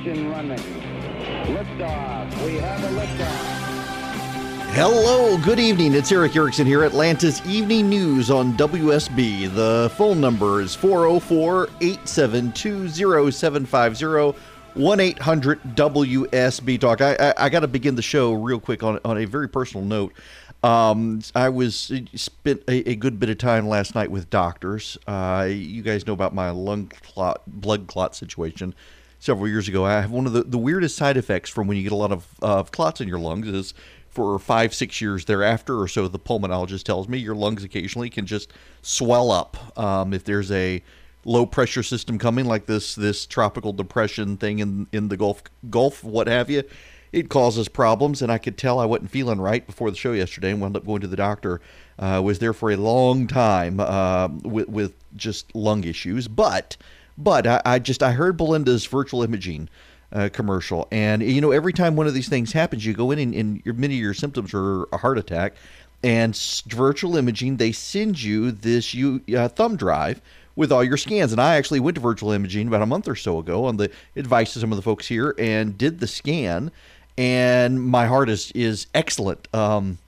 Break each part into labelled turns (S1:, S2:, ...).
S1: engine running. Liftoff. We have a liftoff.
S2: Hello, good evening. It's Erick Erickson here, Atlanta's Evening News on WSB. The phone number is 404 872 0750 1 800 WSB Talk. I, I, I got to begin the show real quick on, on a very personal note. Um, I was spent a, a, good bit of time last night with doctors. Uh, you guys know about my lung clot, blood clot situation several years ago. I have one of the, the weirdest side effects from when you get a lot of uh, clots in your lungs is for five, six years thereafter or so, the pulmonologist tells me your lungs occasionally can just swell up. Um, if there's a low pressure system coming, like this this tropical depression thing in in the Gulf Gulf, what have you, it causes problems. And I could tell I wasn't feeling right before the show yesterday, and wound up going to the doctor. Uh, was there for a long time uh, with with just lung issues, but but I, I just I heard Belinda's virtual imaging uh, commercial. And you know, every time one of these things happens, you go in and, and your, many of your symptoms are a heart attack. And virtual imaging, they send you this you uh, thumb drive with all your scans. And I actually went to virtual imaging about a month or so ago on the advice of some of the folks here and did the scan. And my heart is is excellent. Um,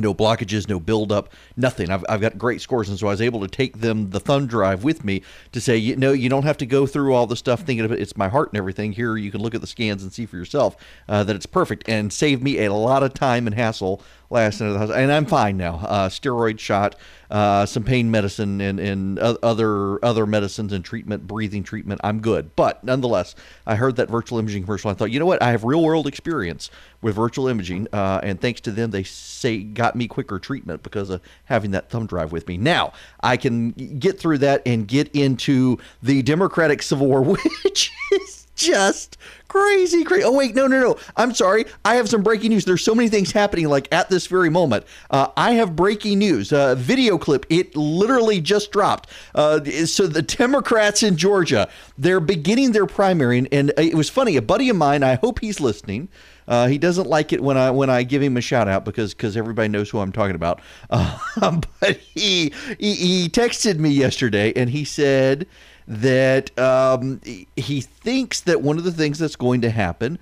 S2: no blockages, no buildup, nothing. I've, I've got great scores, and so I was able to take them the thumb drive with me to say, you know, you don't have to go through all the stuff thinking of it. It's my heart and everything. Here, you can look at the scans and see for yourself uh, that it's perfect, and save me a lot of time and hassle last night. Of the hospital, and I'm fine now. Uh, steroid shot, uh, some pain medicine, and, and other other medicines and treatment, breathing treatment. I'm good. But nonetheless, I heard that virtual imaging commercial. I thought, you know what? I have real world experience with virtual imaging, uh, and thanks to them, they say got me quicker treatment because of having that thumb drive with me. Now I can get through that and get into the Democratic Civil War, which is just crazy, crazy. Oh wait, no, no, no. I'm sorry. I have some breaking news. There's so many things happening like at this very moment. Uh, I have breaking news. Uh, video clip. It literally just dropped. Uh, so the Democrats in Georgia, they're beginning their primary, and, and it was funny. A buddy of mine. I hope he's listening. Uh, he doesn't like it when I when I give him a shout out because because everybody knows who I'm talking about. Uh, but he, he he texted me yesterday and he said that um, he thinks that one of the things that's going to happen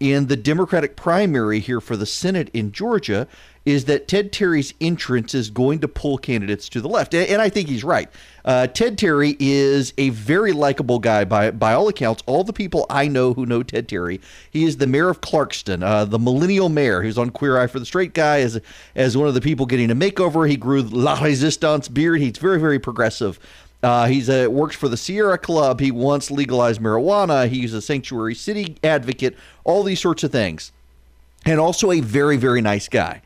S2: in the Democratic primary here for the Senate in Georgia is that Ted Terry's entrance is going to pull candidates to the left. And I think he's right. Uh, Ted Terry is a very likable guy by, by all accounts. All the people I know who know Ted Terry, he is the mayor of Clarkston, uh, the millennial mayor. who's on Queer Eye for the Straight Guy as, as one of the people getting a makeover. He grew La Resistance beard. He's very, very progressive. Uh, he's a works for the Sierra Club. He wants legalized marijuana. He's a sanctuary city advocate. All these sorts of things, and also a very very nice guy.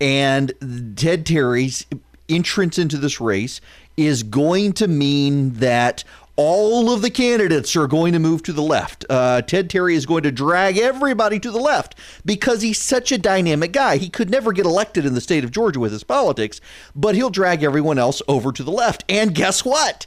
S2: And Ted Terry's entrance into this race is going to mean that all of the candidates are going to move to the left. Uh, Ted Terry is going to drag everybody to the left because he's such a dynamic guy. He could never get elected in the state of Georgia with his politics, but he'll drag everyone else over to the left. And guess what?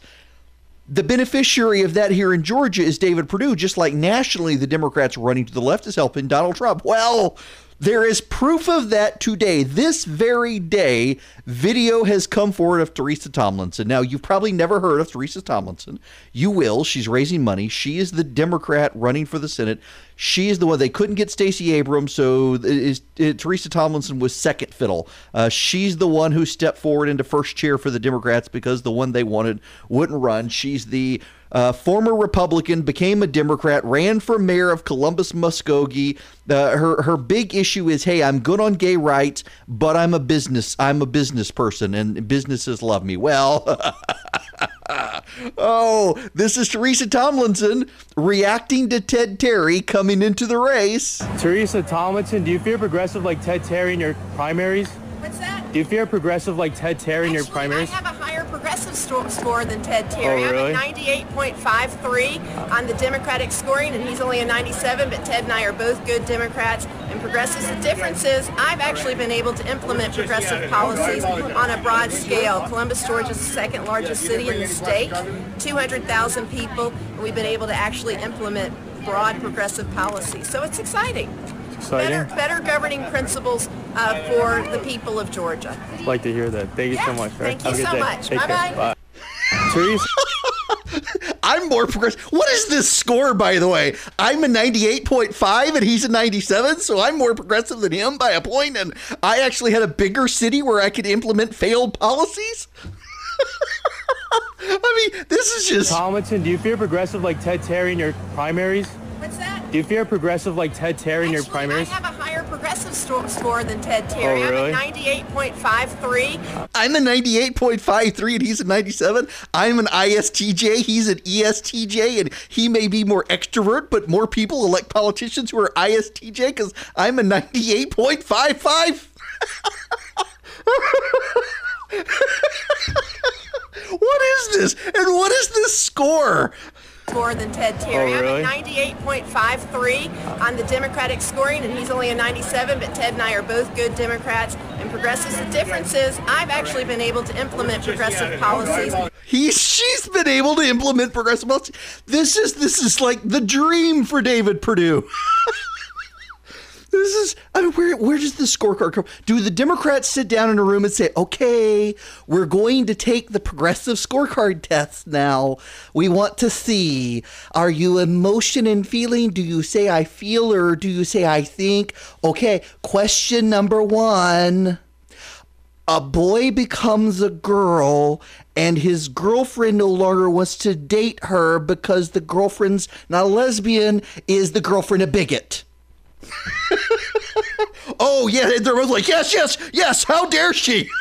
S2: The beneficiary of that here in Georgia is David Perdue, just like nationally, the Democrats running to the left is helping Donald Trump. Well, there is proof of that today. This very day, video has come forward of Teresa Tomlinson. Now, you've probably never heard of Teresa Tomlinson. You will. She's raising money. She is the Democrat running for the Senate. She is the one they couldn't get Stacey Abrams, so it is, it, Teresa Tomlinson was second fiddle. Uh, she's the one who stepped forward into first chair for the Democrats because the one they wanted wouldn't run. She's the uh, former Republican, became a Democrat, ran for mayor of Columbus, Muscogee. Uh, her her big issue is, hey, I'm good on gay rights, but I'm a business I'm a business person, and businesses love me. Well. oh, this is Teresa Tomlinson reacting to Ted Terry coming into the race.
S3: Teresa Tomlinson, do you feel progressive like Ted Terry in your primaries?
S4: What's that?
S3: Do you feel progressive like Ted Terry in your primaries?
S4: I have a higher progressive score than Ted Terry.
S3: Oh, really?
S4: I'm a 98.53 on the Democratic scoring, and he's only a 97, but Ted and I are both good Democrats. And progressives, the difference is I've actually been able to implement progressive policies on a broad scale. Columbus, Georgia is the second largest city in the state, 200,000 people, and we've been able to actually implement broad progressive policies. So it's exciting.
S3: Exciting.
S4: Better, better governing principles uh, for the people of Georgia.
S3: I'd like to hear that. Thank you
S4: Yes,
S3: so much.
S4: thank
S3: Have
S4: you
S3: a good
S4: so
S3: day.
S4: much. Bye-bye.
S3: Bye. Teresa,
S2: I'm more progressive. What is this score, by the way? I'm a 98.5 and he's a 97, so I'm more progressive than him by a point, and I actually had a bigger city where I could implement failed policies? I mean, this is just.
S3: Tomlinson, do you fear progressive like Ted Terry in your primaries?
S4: What's that?
S3: Do you fear progressive like Ted Terry in your primaries?
S4: I have a higher progressive sto- score than Ted Terry.
S3: Oh, really?
S4: I'm a 98.53.
S2: I'm a 98.53 and he's a 97. I'm an ISTJ, he's an ESTJ, and he may be more extrovert, but more people elect politicians who are ISTJ because I'm a 98.55. what is this? And what is this score?
S4: Score than Ted Terry.
S3: Oh, really?
S4: I'm a 98.53 on the Democratic scoring, and he's only a 97. But Ted and I are both good Democrats and progressives. The difference is, I've actually been able to implement progressive policies.
S2: He's she's been able to implement progressive policies. This is this is like the dream for David Perdue. this is I mean where where does the scorecard come? Do the Democrats sit down in a room and say, "Okay, we're going to take the progressive scorecard test now. We want to see are you emotion and feeling? Do you say I feel or do you say I think? Okay, question number 1 a boy becomes a girl and his girlfriend no longer wants to date her because the girlfriend's not a lesbian is the girlfriend a bigot oh yeah they're both like yes yes yes how dare she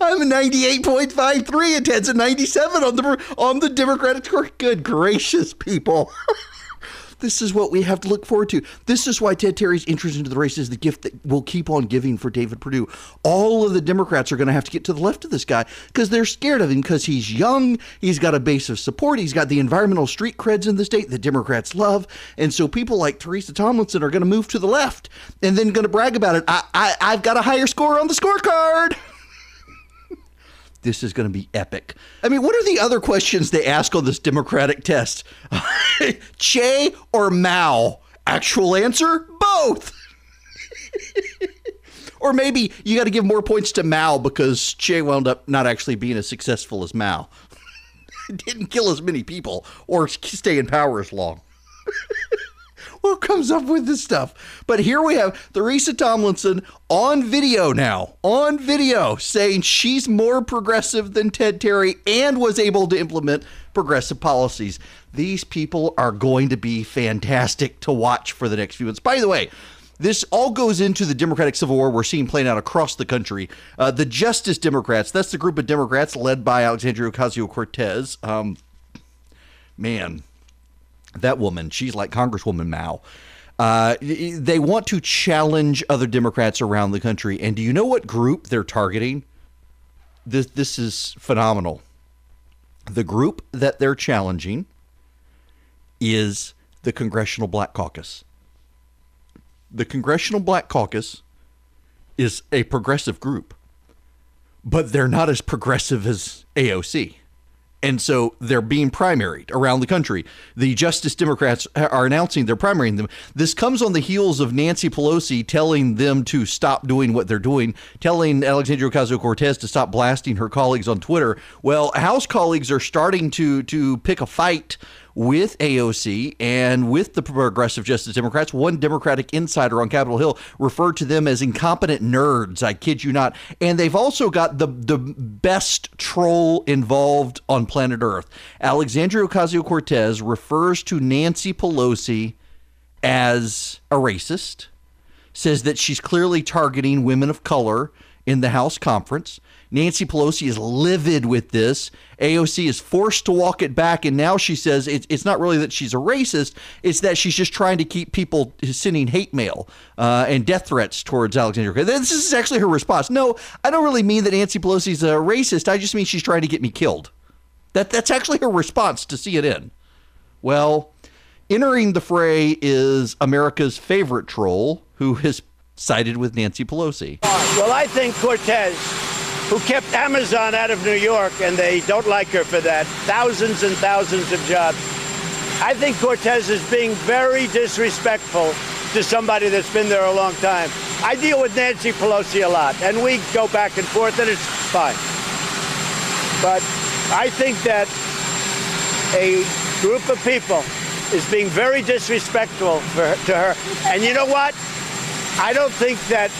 S2: I'm a 98.53 and Ted's a 97 on the on the Democratic court. Good gracious, people. This is what we have to look forward to. This is why Ted Terry's interest into the race is the gift that we'll keep on giving for David Perdue. All of the Democrats are going to have to get to the left of this guy because they're scared of him because he's young, he's got a base of support, he's got the environmental street creds in the state that Democrats love, and so people like Teresa Tomlinson are going to move to the left and then going to brag about it. I, I I've got a higher score on the scorecard. This is going to be epic. I mean, what are the other questions they ask on this Democratic test? che or Mao? Actual answer? Both. or maybe you got to give more points to Mao because Che wound up not actually being as successful as Mao. Didn't kill as many people or stay in power as long. Who comes up with this stuff? But here we have Teresa Tomlinson on video now, on video, saying she's more progressive than Ted Terry and was able to implement progressive policies. These people are going to be fantastic to watch for the next few months. By the way, this all goes into the Democratic Civil War we're seeing playing out across the country. Uh, the Justice Democrats, that's the group of Democrats led by Alexandria Ocasio Cortez. Um, man, that woman, she's like Congresswoman Mao. Uh, they want to challenge other Democrats around the country. And do you know what group they're targeting? This, this is phenomenal. The group that they're challenging is the Congressional Black Caucus. The Congressional Black Caucus is a progressive group, but they're not as progressive as AOC. And so they're being primaried around the country. The Justice Democrats are announcing they're primarying them. This comes on the heels of Nancy Pelosi telling them to stop doing what they're doing, telling Alexandria Ocasio Cortez to stop blasting her colleagues on Twitter. Well, House colleagues are starting to to pick a fight with AOC and with the progressive Justice Democrats. One Democratic insider on Capitol Hill referred to them as incompetent nerds. I kid you not. And they've also got the the best troll involved on planet Earth. Alexandria Ocasio Cortez refers to Nancy Pelosi as a racist, says that she's clearly targeting women of color in the House conference. Nancy Pelosi is livid with this. AOC is forced to walk it back, and now she says it's, it's not really that she's a racist, it's that she's just trying to keep people sending hate mail uh, and death threats towards Alexandria. This is actually her response. No, I don't really mean that Nancy Pelosi's a racist. I just mean she's trying to get me killed. That That's actually her response to CNN. Well, entering the fray is America's favorite troll who has sided with Nancy Pelosi.
S5: Well, I think Cortez, who kept Amazon out of New York, and they don't like her for that, thousands and thousands of jobs. I think Cortez is being very disrespectful to somebody that's been there a long time. I deal with Nancy Pelosi a lot, and we go back and forth, and it's fine. But I think that a group of people is being very disrespectful her, to her. And you know what? I don't think that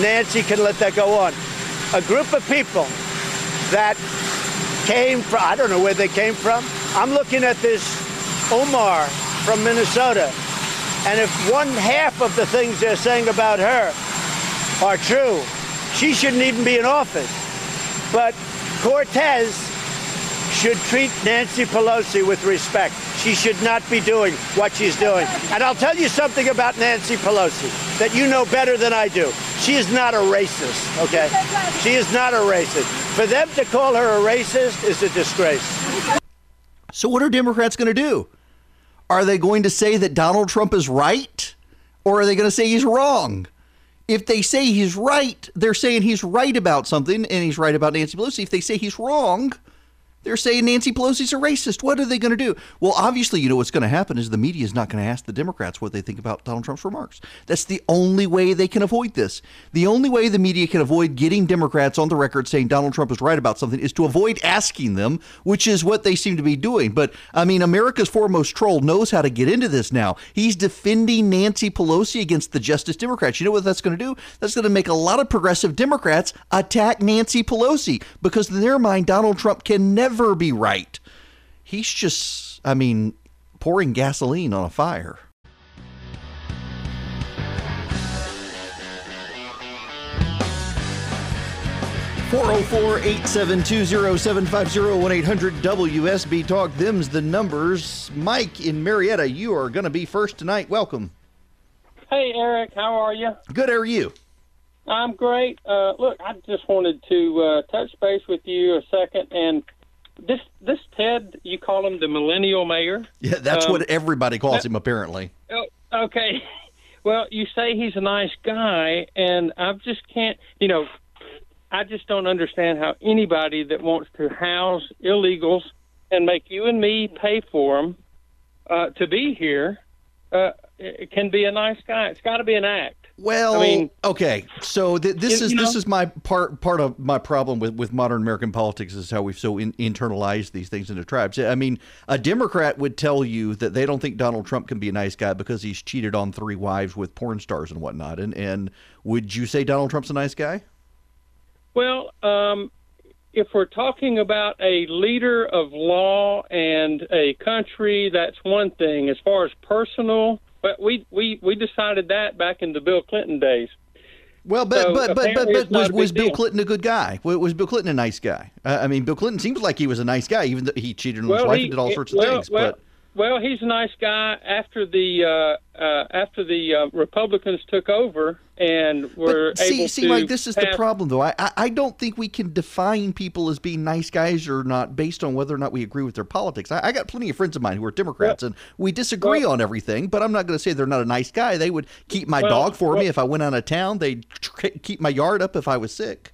S5: Nancy can let that go on. A group of people that came from, I don't know where they came from. I'm looking at this Omar from Minnesota. And if one half of the things they're saying about her are true, she shouldn't even be in office. But Cortez should treat Nancy Pelosi with respect. She should not be doing what she's doing. And I'll tell you something about Nancy Pelosi that you know better than I do. She is not a racist, okay? She is not a racist. For them to call her a racist is a disgrace.
S2: So, what are Democrats going to do? Are they going to say that Donald Trump is right? Or are they going to say he's wrong? If they say he's right, they're saying he's right about something and he's right about Nancy Pelosi. If they say he's wrong, they're saying Nancy Pelosi's a racist. What are they going to do? Well, obviously, you know what's going to happen is the media is not going to ask the Democrats what they think about Donald Trump's remarks. That's the only way they can avoid this. The only way the media can avoid getting Democrats on the record saying Donald Trump is right about something is to avoid asking them, which is what they seem to be doing. But I mean, America's foremost troll knows how to get into this now. He's defending Nancy Pelosi against the Justice Democrats. You know what that's going to do? That's going to make a lot of progressive Democrats attack Nancy Pelosi because in their mind, Donald Trump can never never be right. He's just, I mean, pouring gasoline on a fire. Four zero oh four eight seven two zero seven five zero one eight hundred WSB Talk. Them's the numbers. Mike in Marietta, you are going to be first tonight. Welcome.
S6: Hey, Eric. How are you?
S2: Good. How are you?
S6: I'm great. Uh, look, I just wanted to uh, touch base with you a second and this this Ted, you call him the millennial mayor.
S2: Yeah, that's um, what everybody calls him apparently.
S6: Oh, okay. Well, you say he's a nice guy, and I just can't. You know, I just don't understand how anybody that wants to house illegals and make you and me pay for them uh, to be here uh, can be a nice guy. It's got to be an act.
S2: Well, I mean, okay. So th- this is know, this is my part part of my problem with, with modern American politics is how we've so in, internalized these things into tribes. I mean, a Democrat would tell you that they don't think Donald Trump can be a nice guy because he's cheated on three wives with porn stars and whatnot. And and would you say Donald Trump's a nice guy?
S6: Well, um, if we're talking about a leader of law and a country, that's one thing. As far as personal but we we we decided that back in the Bill Clinton days.
S2: Well, but so but but but, but was, was Bill deal. Clinton a good guy? Was Bill Clinton a nice guy? Uh, I mean, Bill Clinton seems like he was a nice guy, even though he cheated on well, his wife he, and did all sorts of
S6: well,
S2: things.
S6: Well,
S2: but
S6: well, he's a nice guy. After the uh, uh, after the uh, Republicans took over and were
S2: but see, see, Mike, this is
S6: pass-
S2: the problem, though. I, I don't think we can define people as being nice guys or not based on whether or not we agree with their politics. I, I got plenty of friends of mine who are Democrats, well, and we disagree well, on everything. But I'm not going to say they're not a nice guy. They would keep my well, dog for me if I went out of town. They'd keep my yard up if I was sick.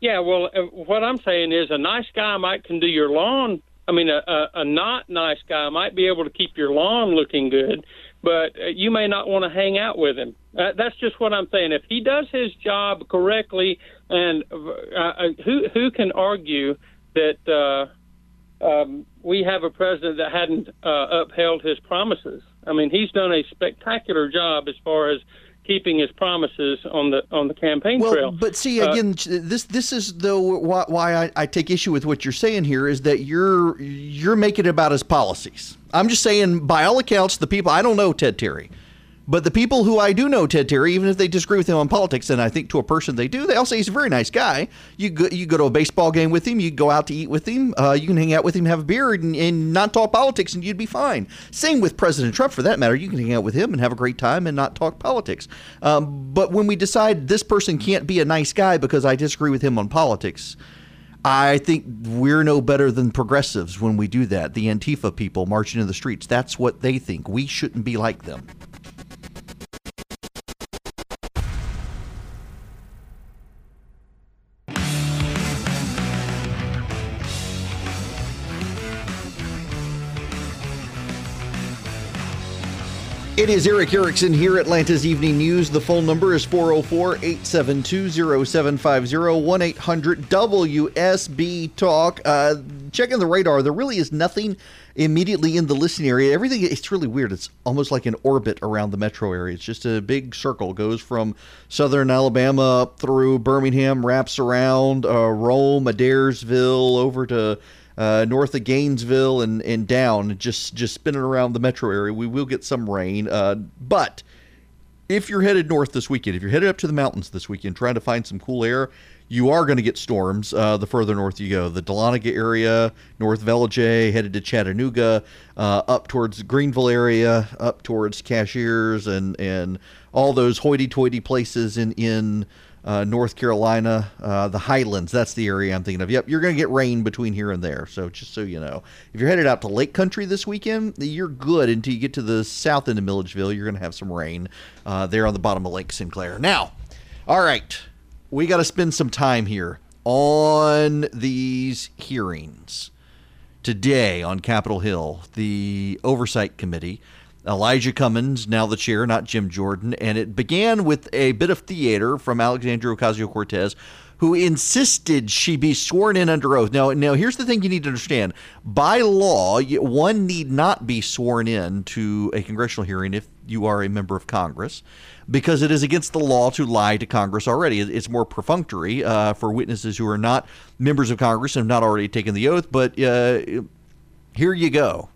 S6: Yeah, well, uh, what I'm saying is a nice guy might can do your lawn I mean, a, a, a not nice guy might be able to keep your lawn looking good, but uh, you may not want to hang out with him. Uh, that's just what I'm saying. If he does his job correctly, and uh, uh, who who can argue that uh, um, we have a president that hadn't uh, upheld his promises? I mean, he's done a spectacular job as far as keeping his promises on the on the campaign
S2: well,
S6: trail.
S2: But see, uh, again, uh, this this is though why, why I, I, take issue with what you're saying here is that you're you're making it about his policies. I'm just saying, by all accounts, the people I don't know Ted Terry. But the people who I do know, Ted Terry, even if they disagree with him on politics, and I think to a person they do, they all say he's a very nice guy. You go, you go to a baseball game with him, you go out to eat with him, uh, you can hang out with him, have a beer, and, and, not talk politics, and you'd be fine. Same with President Trump, for that matter. You can hang out with him and have a great time and not talk politics. Um, but when we decide this person can't be a nice guy because I disagree with him on politics, I think we're no better than progressives when we do that. The Antifa people marching in the streets, that's what they think. We shouldn't be like them. It is Erick Erickson here, Atlanta's Evening News. The phone number is 404 872 0750 1 800 WSB Talk. Uh, checking the radar, there really is nothing immediately in the listening area. Everything, it's really weird. It's almost like an orbit around the metro area. It's just a big circle, goes from southern Alabama up through Birmingham, wraps around uh, Rome, Adairsville, over to uh, north of Gainesville and, and down, just just spinning around the metro area. We will get some rain, uh, but if you're headed north this weekend, if you're headed up to the mountains this weekend, trying to find some cool air, you are going to get storms uh, the further north you go. The Dahlonega area, North Velijay, headed to Chattanooga, uh, up towards Greenville area, up towards Cashiers, and and all those hoity-toity places in in uh, North Carolina, uh, the Highlands. That's the area I'm thinking of. Yep, you're going to get rain between here and there. So just so you know, if you're headed out to Lake Country this weekend, you're good until you get to the south end of Milledgeville. You're going to have some rain uh, there on the bottom of Lake Sinclair. Now, all right, we got to spend some time here on these hearings today on Capitol Hill. The Oversight Committee Elijah Cummings, now the chair, not Jim Jordan. And it began with a bit of theater from Alexandria Ocasio Cortez, who insisted she be sworn in under oath. Now, now here's the thing you need to understand: by law, one need not be sworn in to a congressional hearing if you are a member of Congress, because it is against the law to lie to Congress already. It's more perfunctory uh, for witnesses who are not members of Congress and have not already taken the oath. But uh, here you go.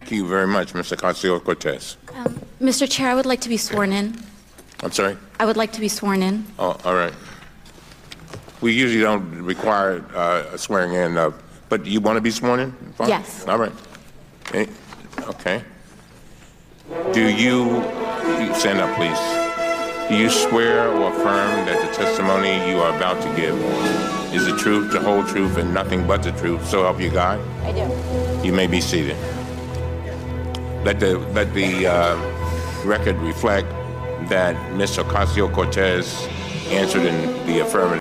S7: Thank you very much, Mr. Ocasio Cortez.
S8: Um, Mr. Chair, I would like to be sworn in.
S7: I'm sorry?
S8: I would like to be sworn in.
S7: Oh, all right. We usually don't require uh, swearing in, uh, but you want to be sworn in?
S8: Fine. Yes.
S7: All right. Okay. Do you, stand up, please. Do you swear or affirm that the testimony you are about to give is the truth, the whole truth, and nothing but the truth? So help you God?
S8: I do.
S7: You may be seated. Let the, let the uh, record reflect that Ms. Ocasio Cortez answered in the affirmative.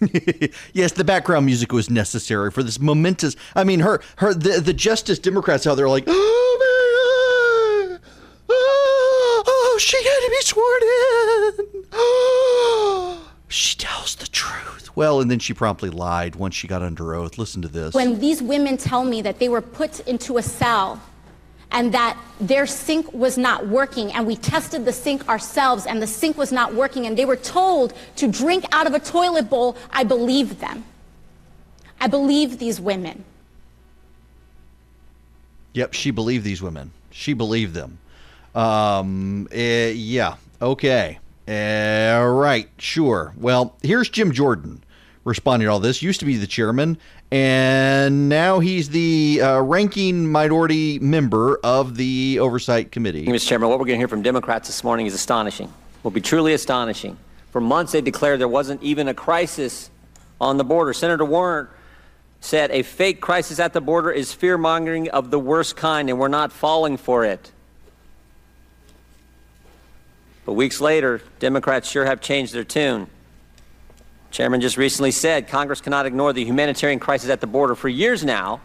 S2: yes, the background music was necessary for this momentous. I mean, her, her, the, the Justice Democrats out there like, oh man, oh, oh, she had to be sworn in. Oh, she tells the truth. Well, and then she promptly lied once she got under oath. Listen to this.
S8: When these women tell me that they were put into a cell and that their sink was not working. And we tested the sink ourselves, and the sink was not working. And they were told to drink out of a toilet bowl. I believe them. I believe these women.
S2: Yep, she believed these women. She believed them. Um, uh, yeah, okay. Uh, right, sure. Well, here's Jim Jordan responding to all this. Used to be the chairman, and now he's the uh, ranking minority member of the Oversight Committee.
S9: Mr. Chairman, what we're going to hear from Democrats this morning is astonishing. Will be truly astonishing. For months, they declared there wasn't even a crisis on the border. Senator Warren said a fake crisis at the border is fear mongering of the worst kind, and we're not falling for it. But weeks later, Democrats sure have changed their tune. Chairman just recently said Congress cannot ignore the humanitarian crisis at the border. For years now,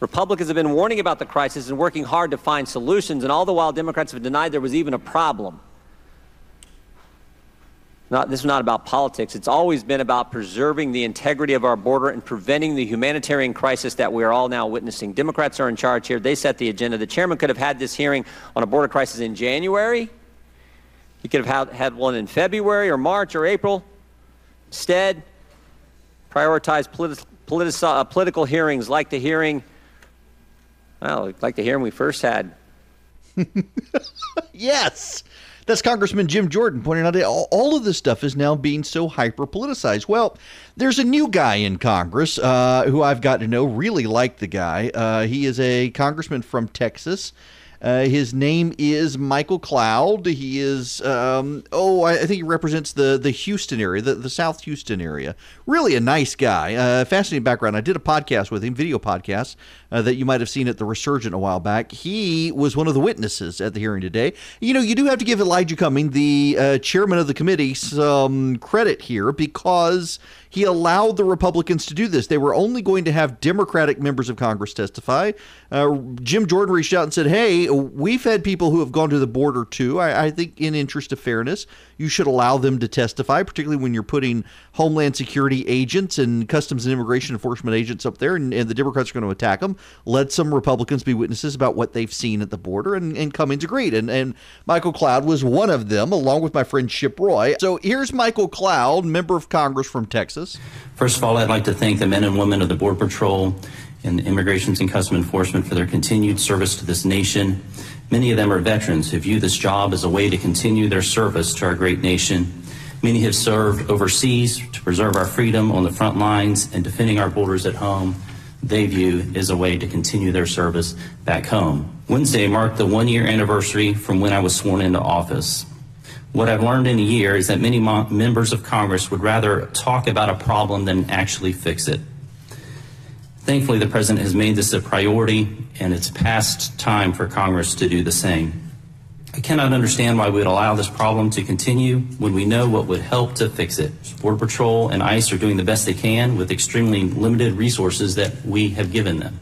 S9: Republicans have been warning about the crisis and working hard to find solutions, and all the while, Democrats have denied there was even a problem. Not, this is not about politics. It's always been about preserving the integrity of our border and preventing the humanitarian crisis that we are all now witnessing. Democrats are in charge here. They set the agenda. The chairman could have had this hearing on a border crisis in January. He could have had, had one in February or March or April. Instead, prioritize politi- politi- uh, political hearings like the hearing, well, like the hearing we first had.
S2: yes. That's Congressman Jim Jordan pointing out all, all of this stuff is now being so hyper politicized. Well, there's a new guy in Congress uh, who I've got to know, really like the guy. Uh, he is a congressman from Texas. Uh, his name is Michael Cloud. He is, um, oh, I, think he represents the, the Houston area, the, the South Houston area. Really a nice guy. Uh, fascinating background. I did a podcast with him, video podcast, uh, that you might have seen at the Resurgent a while back. He was one of the witnesses at the hearing today. You know, you do have to give Elijah Cumming, the uh, chairman of the committee, some credit here because he allowed the Republicans to do this. They were only going to have Democratic members of Congress testify. Uh, Jim Jordan reached out and said, "Hey, we've had people who have gone to the border too. I, I, think, in interest of fairness, you should allow them to testify, particularly when you're putting Homeland Security agents and Customs and Immigration Enforcement agents up there, and, and the Democrats are going to attack them. Let some Republicans be witnesses about what they've seen at the border, and, and Cummings agreed. And, and Michael Cloud was one of them, along with my friend Chip Roy. So here's Michael Cloud, member of Congress from Texas.
S10: First of all, I'd like to thank the men and women of the Border Patrol and Immigrations and Customs Enforcement for their continued service to this nation. Many of them are veterans who view this job as a way to continue their service to our great nation. Many have served overseas to preserve our freedom on the front lines and defending our borders at home. They view as a way to continue their service back home. Wednesday marked the one year anniversary from when I was sworn into office. What I've learned in a year is that many members of Congress would rather talk about a problem than actually fix it. Thankfully, the President has made this a priority, and it's past time for Congress to do the same. I cannot understand why we would allow this problem to continue when we know what would help to fix it. Border Patrol and ICE are doing the best they can with extremely limited resources that we have given them.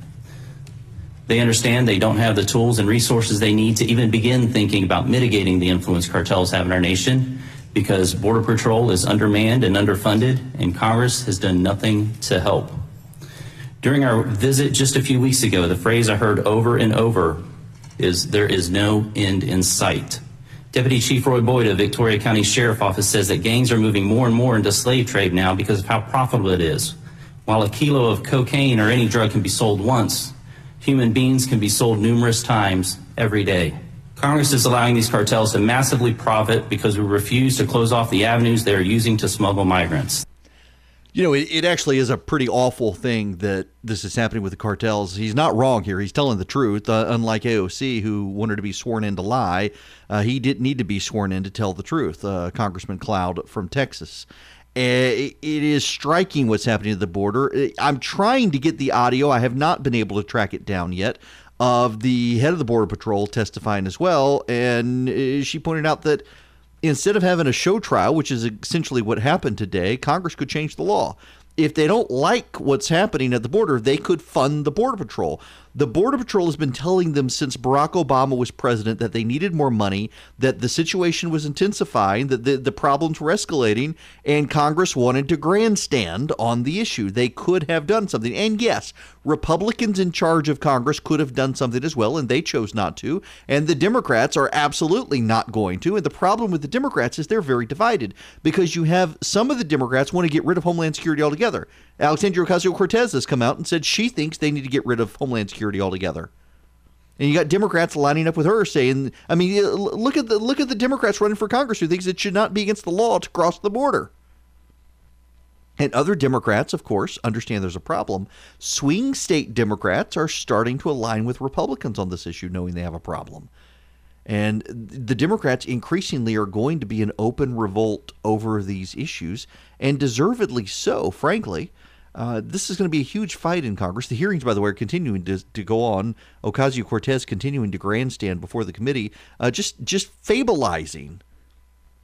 S10: They understand they don't have the tools and resources they need to even begin thinking about mitigating the influence cartels have in our nation because Border Patrol is undermanned and underfunded, and Congress has done nothing to help. During our visit just a few weeks ago, the phrase I heard over and over is there is no end in sight. Deputy Chief Roy Boyd of Victoria County Sheriff Office says that gangs are moving more and more into slave trade now because of how profitable it is. While a kilo of cocaine or any drug can be sold once, human beings can be sold numerous times every day. Congress is allowing these cartels to massively profit because we refuse to close off the avenues they are using to smuggle migrants.
S2: You know, it, it, actually is a pretty awful thing that this is happening with the cartels. He's not wrong here. He's telling the truth. Uh, unlike AOC, who wanted to be sworn in to lie, uh, he didn't need to be sworn in to tell the truth. Uh, Congressman Cloud from Texas. It is striking what's happening at the border. I'm trying to get the audio. I have not been able to track it down yet of the head of the Border Patrol testifying as well. And uh, she pointed out that instead of having a show trial, which is essentially what happened today, Congress could change the law. If they don't like what's happening at the border, they could fund the Border Patrol. The Border Patrol has been telling them since Barack Obama was president that they needed more money, that the situation was intensifying, that the, the problems were escalating, and Congress wanted to grandstand on the issue. They could have done something. And yes, Republicans in charge of Congress could have done something as well, and they chose not to. And the Democrats are absolutely not going to. And the problem with the Democrats is they're very divided because you have some of the Democrats want to get rid of Homeland Security altogether. Alexandria Ocasio Cortez has come out and said she thinks they need to get rid of Homeland Security altogether. And you got Democrats lining up with her saying, I mean, look at the look at the Democrats running for Congress who thinks it should not be against the law to cross the border. And other Democrats, of course, understand there's a problem. Swing state Democrats are starting to align with Republicans on this issue, knowing they have a problem. And the Democrats increasingly are going to be an open revolt over these issues, and deservedly so, frankly. Uh, this is going to be a huge fight in Congress. The hearings, by the way, are continuing to, to go on. Ocasio Cortez continuing to grandstand before the committee, uh, just just fabulizing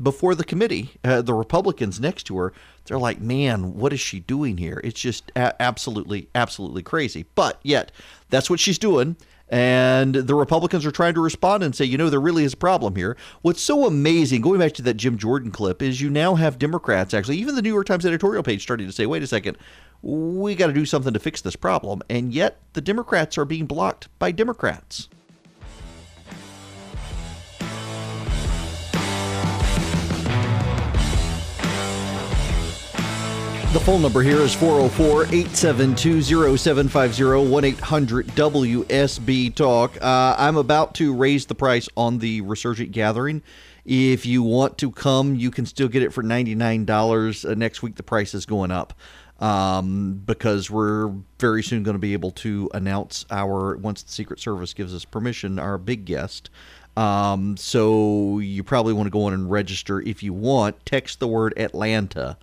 S2: before the committee. Uh, the Republicans next to her, they're like, "Man, what is she doing here?" It's just a- absolutely, absolutely crazy. But yet, that's what she's doing. And the Republicans are trying to respond and say, you know, there really is a problem here. What's so amazing, going back to that Jim Jordan clip, is you now have Democrats, actually, even the New York Times editorial page starting to say, wait a second, we got to do something to fix this problem. And yet the Democrats are being blocked by Democrats. The phone number here is 404 872 0750 1 800 WSB Talk. Uh, I'm about to raise the price on the Resurgent Gathering. If you want to come, you can still get it for $99. Uh, next week, the price is going up um, because we're very soon going to be able to announce our, once the Secret Service gives us permission, our big guest. Um, so you probably want to go on and register if you want. Text the word Atlanta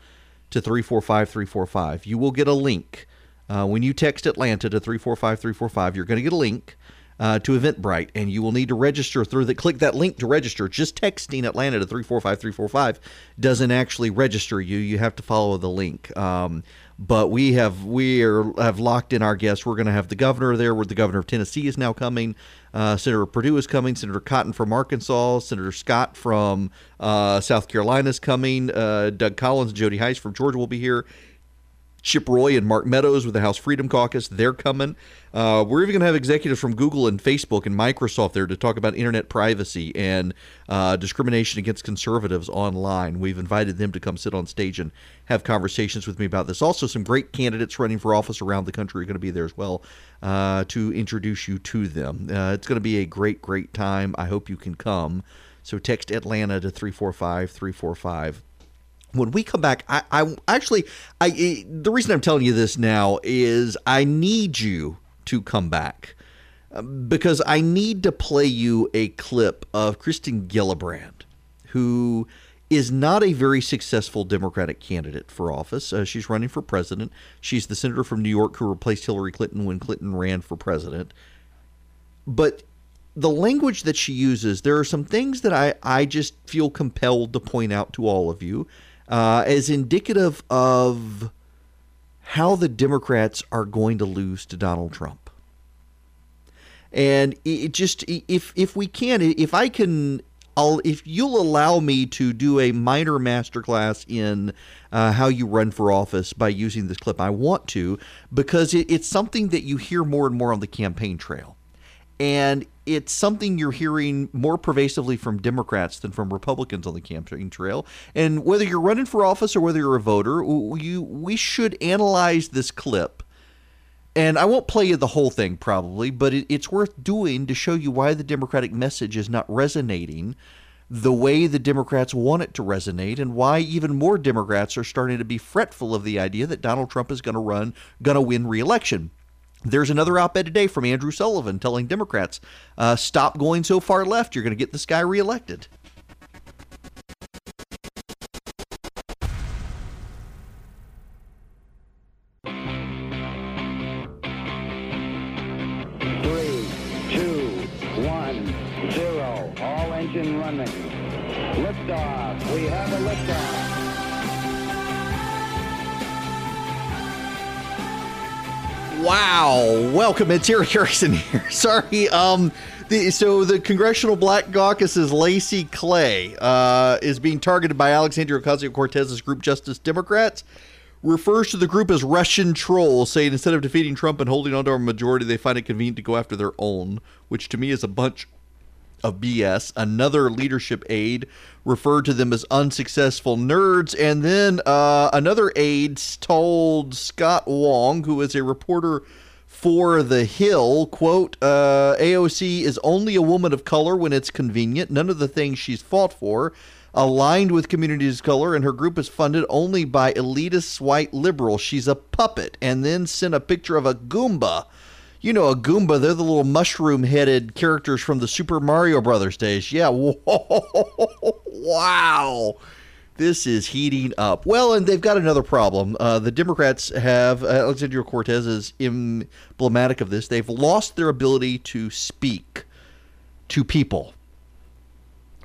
S2: to 345345. You will get a link. Uh, when you text Atlanta to 345345, you're going to get a link. uh, to Eventbrite, and you will need to register through the click that link to register. Just texting Atlanta to three four five three four five doesn't actually register you. You have to follow the link. Um, but we have we are have locked in our guests. We're going to have the governor there. Where the governor of Tennessee is now coming. Uh, Senator Perdue is coming. Senator Cotton from Arkansas. Senator Scott from uh, South Carolina is coming. Uh, Doug Collins and Jody Hice from Georgia will be here. Chip Roy and Mark Meadows with the House Freedom Caucus. They're coming. Uh, we're even going to have executives from Google and Facebook and Microsoft there to talk about internet privacy and uh, discrimination against conservatives online. We've invited them to come sit on stage and have conversations with me about this. Also, some great candidates running for office around the country are going to be there as well uh, to introduce you to them. Uh, it's going to be a great, great time. I hope you can come. So text Atlanta to 345 345 when we come back, I, I actually, I the reason I'm telling you this now is I need you to come back um, because I need to play you a clip of Kirsten Gillibrand, who is not a very successful Democratic candidate for office. Uh, she's running for president. She's the senator from New York who replaced Hillary Clinton when Clinton ran for president. But the language that she uses, there are some things that I, I just feel compelled to point out to all of you uh, as indicative of how the Democrats are going to lose to Donald Trump. And it just if if we can if I can I'll if you'll allow me to do a minor masterclass in uh, how you run for office by using this clip, I want to because it, it's something that you hear more and more on the campaign trail, and it's something you're hearing more pervasively from Democrats than from Republicans on the campaign trail. And whether you're running for office or whether you're a voter, you we should analyze this clip. And I won't play you the whole thing probably, but it, it's worth doing to show you why the Democratic message is not resonating the way the Democrats want it to resonate, and why even more Democrats are starting to be fretful of the idea that Donald Trump is going to run, going to win re-election. There's another op ed today from Andrew Sullivan telling Democrats, uh, stop going so far left. You're going to get this guy reelected. Wow. Welcome. It's Erick Erickson here. Sorry. Um, the, so the Congressional Black Caucus's Lacy Clay uh, is being targeted by Alexandria Ocasio-Cortez's group Justice Democrats. Refers to the group as Russian trolls, saying instead of defeating Trump and holding on to a majority, they find it convenient to go after their own, which to me is a bunch of BS. Another leadership aide referred to them as unsuccessful nerds. And then uh, another aide told Scott Wong, who is a reporter for The Hill, quote, uh, AOC is only a woman of color when it's convenient. None of the things she's fought for aligned with communities of color, and her group is funded only by elitist white liberals. She's a puppet. And then sent a picture of a Goomba you know, a Goomba, they're the little mushroom headed characters from the Super Mario Brothers days. Yeah. Whoa. wow. This is heating up. Well, and they've got another problem. Uh, the Democrats have, uh, Alexandria Cortez is emblematic of this. They've lost their ability to speak to people.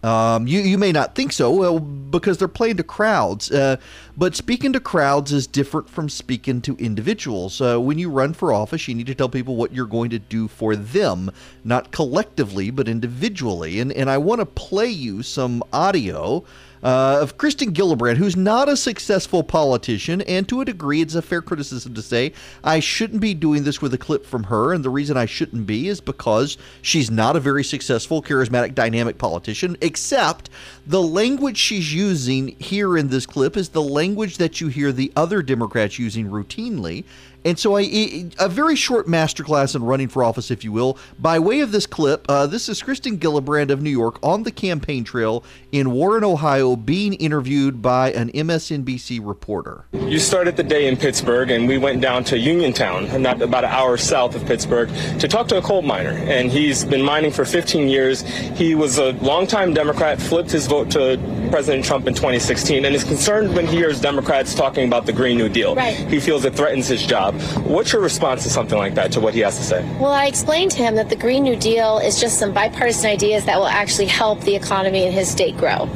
S2: Um, you you may not think so, well, because they're playing to crowds. Uh, but speaking to crowds is different from speaking to individuals. Uh, when you run for office, you need to tell people what you're going to do for them, not collectively, but individually. And and I want to play you some audio uh, of Kirsten Gillibrand, who's not a successful politician, and to a degree, it's a fair criticism to say I shouldn't be doing this with a clip from her. And the reason I shouldn't be is because she's not a very successful, charismatic, dynamic politician, except the language she's using here in this clip is the language that you hear the other Democrats using routinely. And so, I, a very short masterclass in running for office, if you will, by way of this clip. Uh, this is Kirsten Gillibrand of New York on the campaign trail in Warren, Ohio, being interviewed by an MSNBC reporter.
S11: You started the day in Pittsburgh, and we went down to Uniontown, not about an hour south of Pittsburgh, to talk to a coal miner. And he's been mining for 15 years. He was a longtime Democrat, flipped his vote to President Trump in 2016, and is concerned when he hears Democrats talking about the Green New Deal.
S8: Right.
S11: He feels it threatens his job. What's your response to something like that, to what he has to say?
S12: Well, I explained to him that the Green New Deal is just some bipartisan ideas that will actually help the economy in his state grow.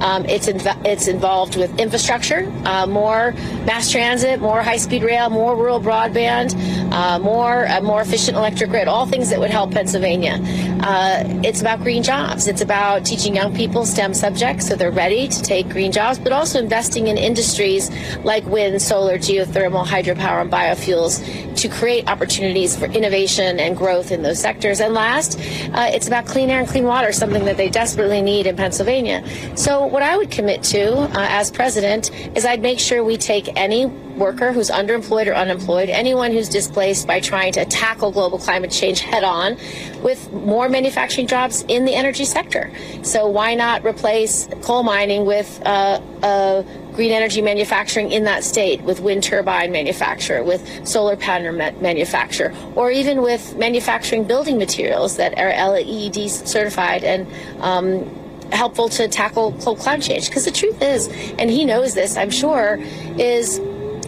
S12: Um, it's inv- it's involved with infrastructure, uh, more mass transit, more high-speed rail, more rural broadband, uh, more uh, more efficient electric grid, all things that would help Pennsylvania. Uh, it's about green jobs. It's about teaching young people STEM subjects so they're ready to take green jobs, but also investing in industries like wind, solar, geothermal, hydropower, and biofuels to create opportunities for innovation and growth in those sectors. And last, uh, it's about clean air and clean water, something that they desperately need in Pennsylvania. So what I would commit to uh, as president is I'd make sure we take any worker who's underemployed or unemployed, anyone who's displaced by trying to tackle global climate change head on with more manufacturing jobs in the energy sector. So why not replace coal mining with uh, green energy manufacturing in that state, with wind turbine manufacture, with solar panel ma- manufacture, or even with manufacturing building materials that are LEED certified and um, helpful to tackle climate change. Because the truth is, and he knows this, I'm sure, is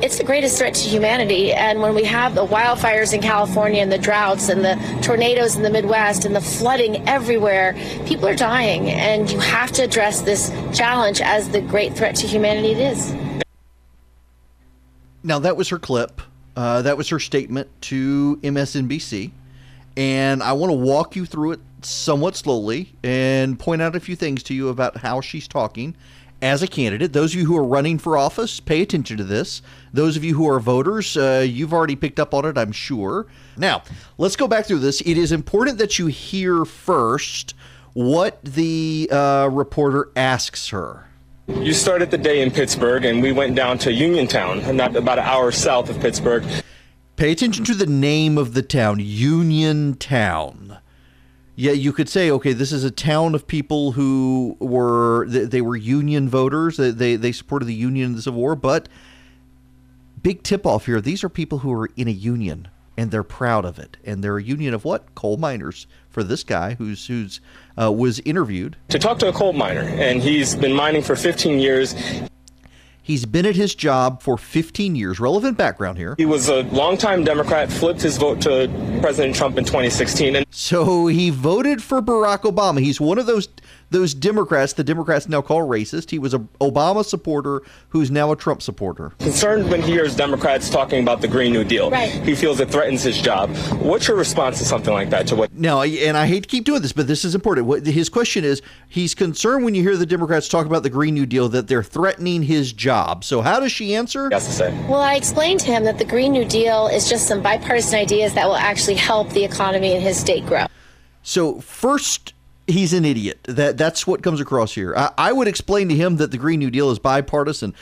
S12: it's the greatest threat to humanity. And when we have the wildfires in California and the droughts and the tornadoes in the Midwest and the flooding everywhere, people are dying. And you have to address this challenge as the great threat to humanity it is.
S2: Now, that was her clip. Uh, that was her statement to MSNBC. And I want to walk you through it somewhat slowly and point out a few things to you about how she's talking as a candidate. Those of you who are running for office, pay attention to this. Those of you who are voters, uh, you've already picked up on it, I'm sure. Now, let's go back through this. It is important that you hear first what the uh, reporter asks her.
S11: You started the day in Pittsburgh, and we went down to Uniontown, not about an hour south of Pittsburgh.
S2: Pay attention to the name of the town, Uniontown. Yeah, you could say, okay, this is a town of people who were they, they were Union voters. They, they they supported the Union in the Civil War, but big tip off here: these are people who are in a union and they're proud of it, and they're a union of what? Coal miners. For this guy who's who's uh, was interviewed
S11: to talk to a coal miner, and he's been mining for 15 years.
S2: He's been at his job for 15 years. Relevant background here.
S11: He was a longtime Democrat, flipped his vote to President Trump in 2016. And
S2: so he voted for Barack Obama. He's one of those those Democrats the Democrats now call racist. He was a Obama supporter who's now a Trump supporter.
S11: Concerned when he hears Democrats talking about the Green New Deal.
S12: Right.
S11: He feels it threatens his job. What's your response to something like that? To what?
S2: Now, and I hate to keep doing this, but this is important. What his question is, he's concerned when you hear the Democrats talk about the Green New Deal that they're threatening his job. So how does she answer?
S11: Yes, to say.
S12: Well, I explained to him that the Green New Deal is just some bipartisan ideas that will actually help the economy in his state grow.
S2: So first, he's an idiot. That that's what comes across here. I, I would explain to him that the Green New Deal is bipartisan.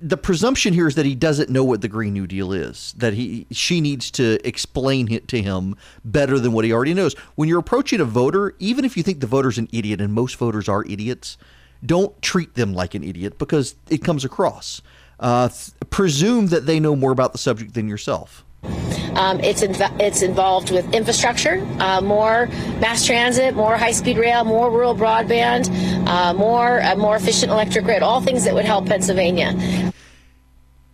S2: The presumption here is that he doesn't know what the Green New Deal is. That he she needs to explain it to him better than what he already knows. When you're approaching a voter, even if you think the voter's an idiot, and most voters are idiots, don't treat them like an idiot because it comes across. Uh, th- presume that they know more about the subject than yourself.
S12: Um, it's inv- it's involved with infrastructure, uh, more mass transit, more high-speed rail, more rural broadband, uh, more uh, more efficient electric grid, all things that would help Pennsylvania.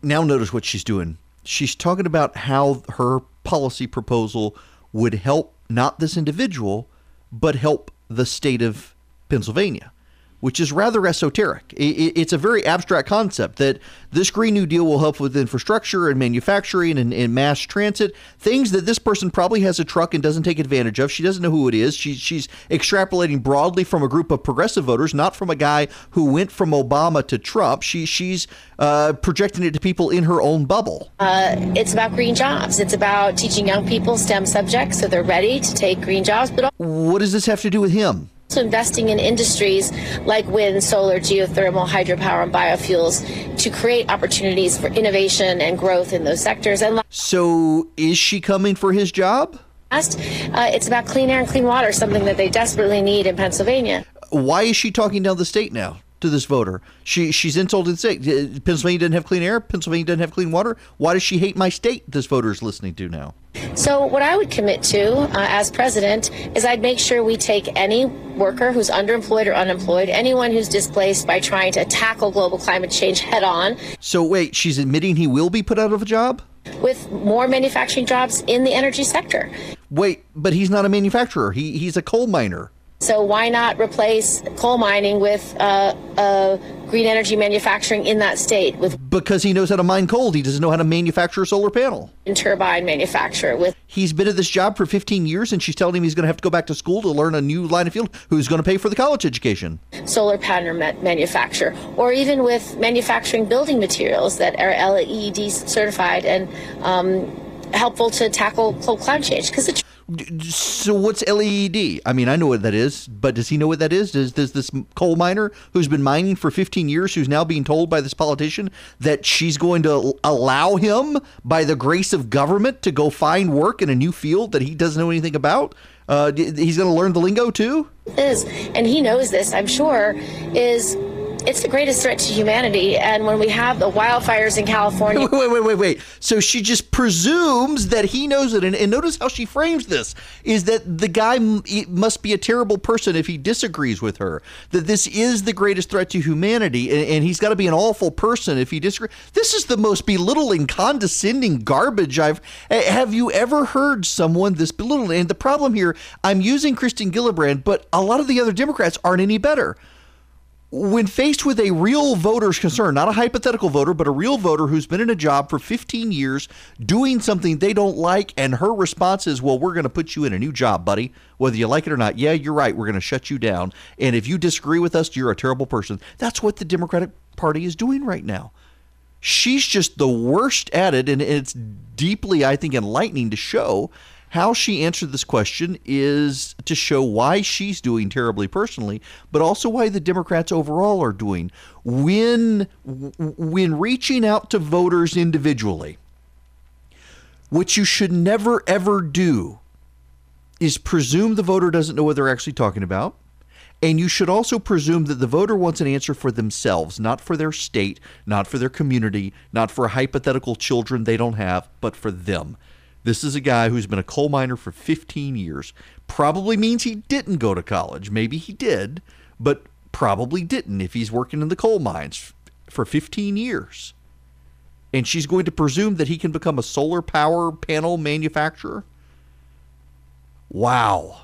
S2: Now notice what she's doing. She's talking about how her policy proposal would help not this individual, but help the state of Pennsylvania which is rather esoteric. It's a very abstract concept that this Green New Deal will help with infrastructure and manufacturing and, and, mass transit, things that this person probably has a truck and doesn't take advantage of. She doesn't know who it is. She, she's extrapolating broadly from a group of progressive voters, not from a guy who went from Obama to Trump. She, she's uh, projecting it to people in her own bubble.
S12: Uh, it's about green jobs. It's about teaching young people STEM subjects so they're ready to take green jobs. But
S2: what does this have to do with him?
S12: Also investing in industries like wind, solar, geothermal, hydropower, and biofuels to create opportunities for innovation and growth in those sectors. And
S2: so, is she coming for his job?
S12: Uh, it's about clean air and clean water, something that they desperately need in Pennsylvania.
S2: Why is she talking down the state now? To this voter, she she's insulted state. Pennsylvania doesn't have clean air. Pennsylvania doesn't have clean water. Why does she hate my state? This voter is listening to now.
S12: So, what I would commit to uh, as president is I'd make sure we take any worker who's underemployed or unemployed, anyone who's displaced by trying to tackle global climate change head on.
S2: So, wait, she's admitting he will be put out of a job?
S12: With more manufacturing jobs in the energy sector.
S2: Wait, but he's not a manufacturer, he, he's a coal miner.
S12: So why not replace coal mining with uh, uh, green energy manufacturing in that state with
S2: because he knows how to mine coal. He doesn't know how to manufacture a solar panel.
S12: turbine manufacturer with
S2: He's been at this job for 15 years, and she's telling him he's going to have to go back to school to learn a new line of field. Who's going to pay for the college education?
S12: solar panel ma- manufacturer, or even with manufacturing building materials that are LEED certified and um, helpful to tackle climate change. Because it's.
S2: So what's LED? I mean, I know what that is, but does he know what that is? Does, does this coal miner who's been mining for 15 years, who's now being told by this politician that she's going to allow him, by the grace of government, to go find work in a new field that he doesn't know anything about? Uh, he's going to learn the lingo too?
S12: is, and he knows this, I'm sure, is it's the greatest threat to humanity. And when we have the wildfires in California,
S2: Wait, wait, wait, wait, wait. So she just presumes that he knows it, and, and notice how she frames this: is that the guy m- must be a terrible person if he disagrees with her. That this is the greatest threat to humanity, and, and he's got to be an awful person if he disagrees. This is the most belittling, condescending garbage I've. Have you ever heard someone this belittling? And the problem here, I'm using Kirsten Gillibrand, but a lot of the other Democrats aren't any better when faced with a real voter's concern, not a hypothetical voter, but a real voter who's been in a job for 15 years doing something they don't like, and her response is, Well, we're going to put you in a new job, buddy, whether you like it or not. Yeah, you're right. We're going to shut you down. And if you disagree with us, you're a terrible person. That's what the Democratic Party is doing right now. She's just the worst at it, and it's deeply, I think, enlightening to show how she answered this question is to show why she's doing terribly personally, but also why the Democrats overall are doing when when reaching out to voters individually. What you should never ever do is presume the voter doesn't know what they're actually talking about. And you should also presume that the voter wants an answer for themselves, not for their state, not for their community, not for hypothetical children they don't have, but for them. This is a guy who's been a coal miner for 15 years. Probably means he didn't go to college. Maybe he did, but probably didn't if he's working in the coal mines for 15 years. And she's going to presume that he can become a solar power panel manufacturer? Wow.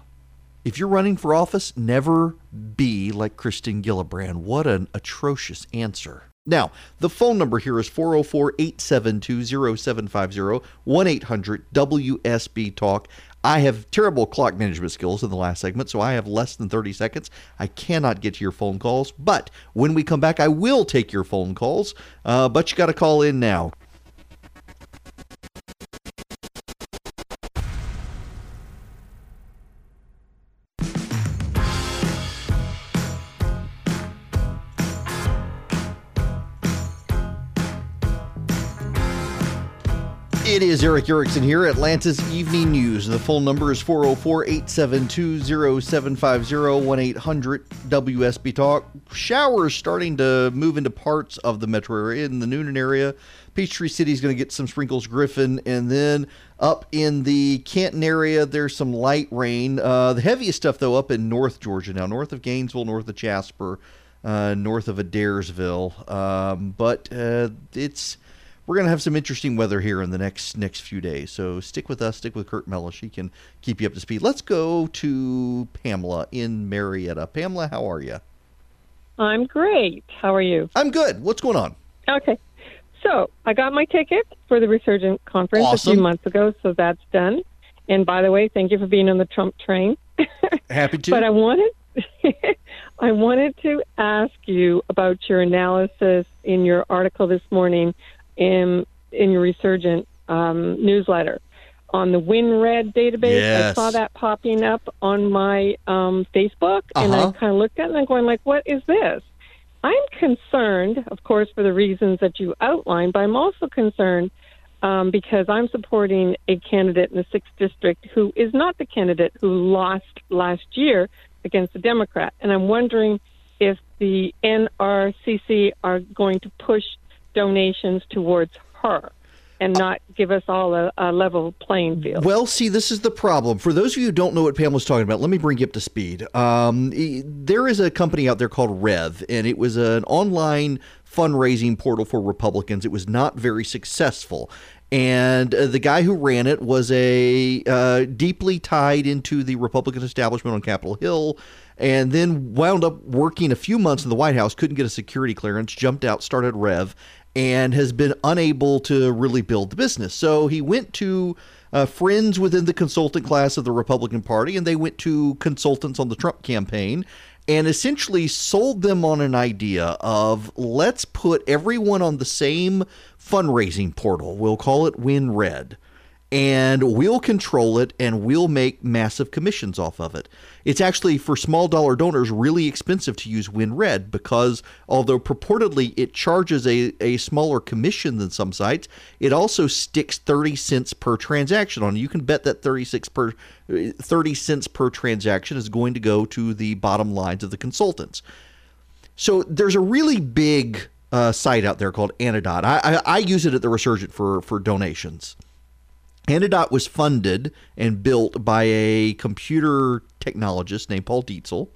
S2: If you're running for office, never be like Kirsten Gillibrand. What an atrocious answer. Now, the phone number here is 404 872 0750 1 800 WSB Talk. I have terrible clock management skills in the last segment, so I have less than 30 seconds. I cannot get to your phone calls, but when we come back, I will take your phone calls. Uh, but you got to call in now. It is Erick Erickson here, Atlanta's Evening News. The phone number is 404 872 0750 1 800 WSB Talk. Showers starting to move into parts of the metro area. In the Newnan area, Peachtree City is going to get some sprinkles, Griffin, and then up in the Canton area, there's some light rain. Uh, the heaviest stuff, though, up in North Georgia now, north of Gainesville, north of Jasper, uh, north of Adairsville. Um, but uh, it's we're going to have some interesting weather here in the next next few days. So stick with us, stick with Kirk Mellish. She can keep you up to speed. Let's go to Pamela in Marietta. Pamela, how are you?
S13: I'm great. How are you?
S2: I'm good. What's going on?
S13: Okay. So I got my ticket for the Resurgent conference a few months ago, so that's done. And by the way, thank you for being on the Trump train.
S2: Happy to.
S13: But I wanted I wanted to ask you about your analysis in your article this morning in in your Resurgent um, newsletter on the WinRed database. I saw that popping up on my um, Facebook, and
S14: Uh-huh.
S13: I kind of looked at it and I'm going like, "What is this?" I'm concerned, of course, for the reasons that you outlined, but I'm also concerned um, because I'm supporting a candidate in the sixth district who is not the candidate who lost last year against the Democrat, and I'm wondering if the NRCC are going to push donations towards her. and not give us all a, a level playing field.
S2: Well, see, this is the problem. For those of you who don't know what Pamela's talking about, let me bring you up to speed. Um, there is a company out there called Revv, and it was an online fundraising portal for Republicans. It was not very successful. And uh, the guy who ran it was a uh, deeply tied into the Republican establishment on Capitol Hill, and then wound up working a few months in the White House. Couldn't get a security clearance, jumped out, started Revv, and has been unable to really build the business. So he went to uh, friends within the consultant class of the Republican Party, and they went to consultants on the Trump campaign and essentially sold them on an idea of let's put everyone on the same fundraising portal. We'll call it WinRed and we'll control it and we'll make massive commissions off of it. It's actually for small dollar donors really expensive to use WinRed because although purportedly it charges a, a smaller commission than some sites, it also sticks 30 cents per transaction on. You can bet that 36 per 30 cents per transaction is going to go to the bottom lines of the consultants. So there's a really big uh, site out there called Anedot. I, I, I use it at the Resurgent for for donations. Anedot was funded and built by a computer technologist named Paul Dietzel,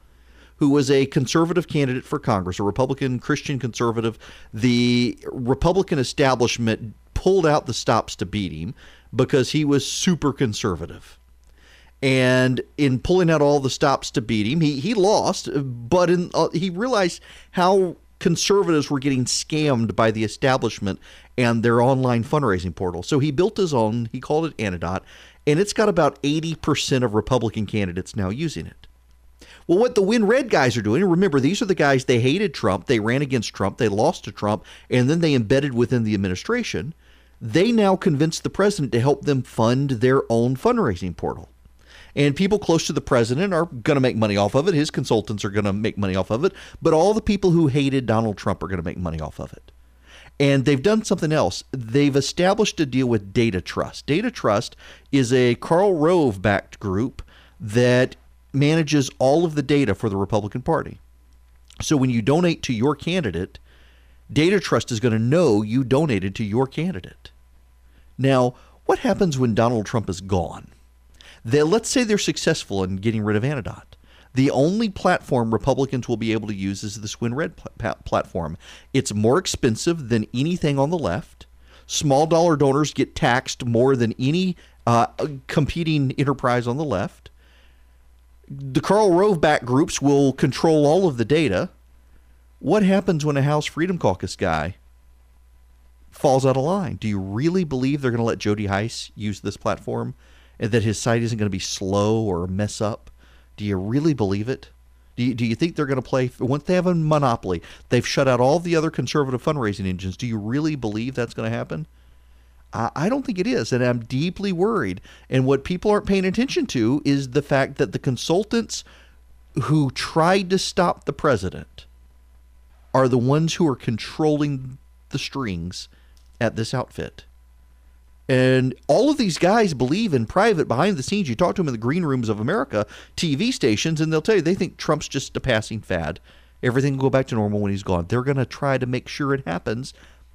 S2: who was a conservative candidate for Congress, a Republican Christian conservative. The Republican establishment pulled out the stops to beat him because he was super conservative. And in pulling out all the stops to beat him, he, he lost, but in, uh, he realized how conservatives were getting scammed by the establishment and their online fundraising portal. So he built his own, he called it Anedot, and it's got about 80% of Republican candidates now using it. Well, what the WinRed guys are doing, remember, these are the guys they hated Trump, they ran against Trump, they lost to Trump, and then they embedded within the administration. They now convinced the president to help them fund their own fundraising portal. And people close to the president are going to make money off of it. His consultants are going to make money off of it. But all the people who hated Donald Trump are going to make money off of it. And they've done something else. They've established a deal with Data Trust. Data Trust is a Karl Rove backed group that manages all of the data for the Republican Party. So when you donate to your candidate, Data Trust is going to know you donated to your candidate. Now, what happens when Donald Trump is gone? They, let's say they're successful in getting rid of Anedot. The only platform Republicans will be able to use is this WinRed pl- platform. It's more expensive than anything on the left. Small dollar donors get taxed more than any uh, competing enterprise on the left. The Karl Rove back groups will control all of the data. What happens when a House Freedom Caucus guy falls out of line? Do you really believe they're going to let Jody Hice use this platform and that his site isn't going to be slow or mess up? Do you really believe it? Do you, do you think they're going to play once they have a monopoly? They've shut out all the other conservative fundraising engines. Do you really believe that's going to happen? I, I don't think it is, and I'm deeply worried. And what people aren't paying attention to is the fact that the consultants who tried to stop the president are the ones who are controlling the strings at this outfit. And all of these guys believe in private, behind the scenes. You talk to them in the green rooms of America, TV stations, and they'll tell you they think Trump's just a passing fad. Everything will go back to normal when he's gone. They're going to try to make sure it happens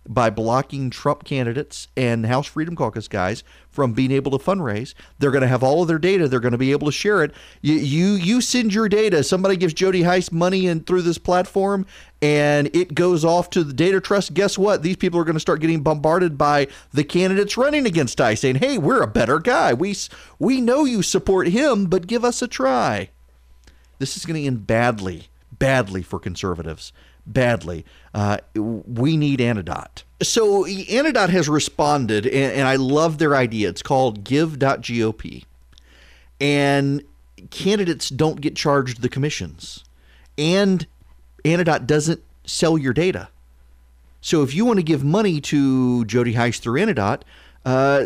S2: by blocking Trump candidates and House Freedom Caucus guys from being able to fundraise. They're going to have all of their data. They're going to be able to share it. You you, you send your data. Somebody gives Jody Hice money and through this platform, and it goes off to the data trust. Guess what? These people are going to start getting bombarded by the candidates running against Hice, saying, "Hey, we're a better guy. We we know you support him, but give us a try." This is going to end badly, badly for conservatives badly. Uh, we need Anedot. So Anedot has responded, and, and I love their idea. It's called give.gop. And candidates don't get charged the commissions. And Anedot doesn't sell your data. So if you want to give money to Jody Hice through Anedot, uh,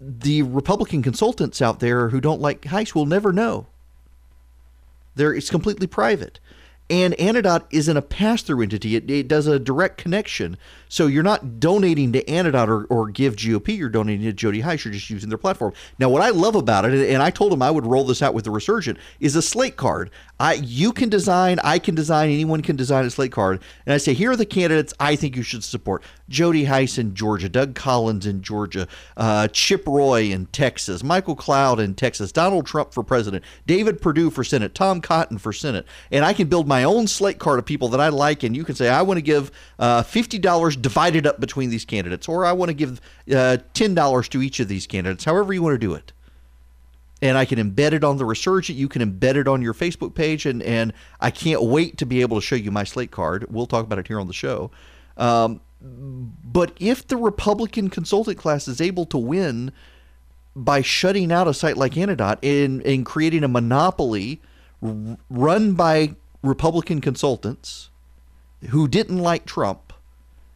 S2: the Republican consultants out there who don't like Hice will never know. There, it's completely private. And Anedot isn't a pass through entity, it, it does a direct connection. So you're not donating to Anedot or, or Give GOP, you're donating to Jody Hice, you're just using their platform. Now, what I love about it, and I told him I would roll this out with the Resurgent, is a slate card. I You can design, I can design, anyone can design a slate card. And I say, here are the candidates I think you should support Jody Hice in Georgia, Doug Collins in Georgia, uh, Chip Roy in Texas, Michael Cloud in Texas, Donald Trump for president, David Perdue for Senate, Tom Cotton for Senate. And I can build my own slate card of people that I like, and you can say, I want to give uh, $50 divided up between these candidates, or I want to give uh, $10 to each of these candidates, however you want to do it. And I can embed it on the Resurgent. You can embed it on your Facebook page, and, and I can't wait to be able to show you my slate card. We'll talk about it here on the show. Um, but if the Republican consultant class is able to win by shutting out a site like Anedot and, and creating a monopoly run by Republican consultants who didn't like Trump,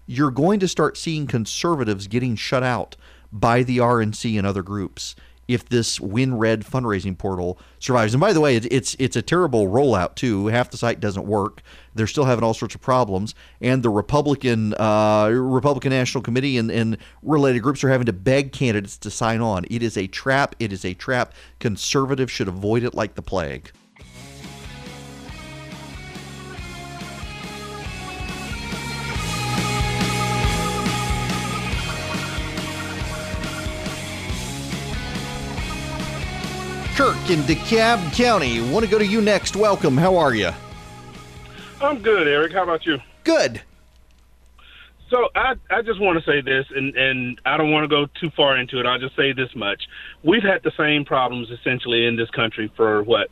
S2: you're going to start seeing conservatives getting shut out by the RNC and other groups if this WinRed fundraising portal survives. And by the way, it's it's a terrible rollout too. Half the site doesn't work. They're still having all sorts of problems, and the Republican uh, Republican National Committee and, and related groups are having to beg candidates to sign on. It is a trap. It is a trap. Conservatives should avoid it like the plague. Kirk in DeKalb County. Want to go to you next. Welcome. How are you?
S14: I'm good, Erick. How about you?
S2: Good.
S14: So I I just want to say this, and and I don't want to go too far into it. I'll just say this much: we've had the same problems essentially in this country for what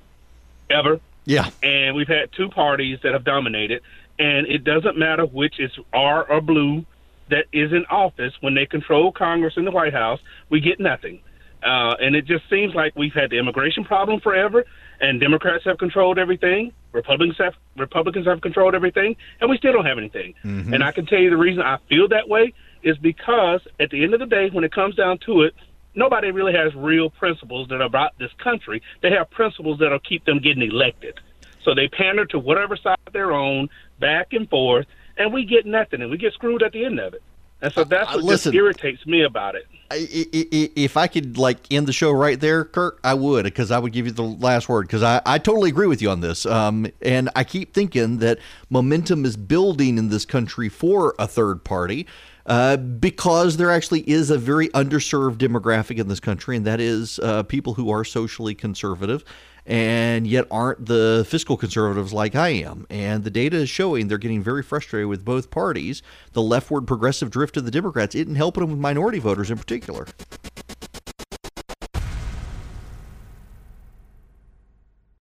S14: ever.
S2: Yeah.
S14: And we've had two parties that have dominated, and it doesn't matter which is R or blue that is in office when they control Congress and the White House. We get nothing. Uh, and it just seems like we've had the immigration problem forever, and Democrats have controlled everything. Republicans have Republicans have controlled everything, and we still don't have anything.
S15: Mhm.
S14: And I can tell you the reason I feel that way is because at the end of the day, when it comes down to it, nobody really has real principles that are about this country. They have principles that'll keep them getting elected. So they pander to whatever side they're on, back and forth, and we get nothing, and we get screwed at the end of it. And so that's what
S2: listen.
S14: just irritates me about it.
S2: I, I, I, if I could like end the show right there, Kirk, I would because I would give you the last word because I, I totally agree with you on this. Um, and I keep thinking that momentum is building in this country for a third party. Uh, because there actually is a very underserved demographic in this country, and that is uh, people who are socially conservative and yet aren't the fiscal conservatives like I am. And the data is showing they're getting very frustrated with both parties. The leftward progressive drift of the Democrats isn't helping them with minority voters in particular.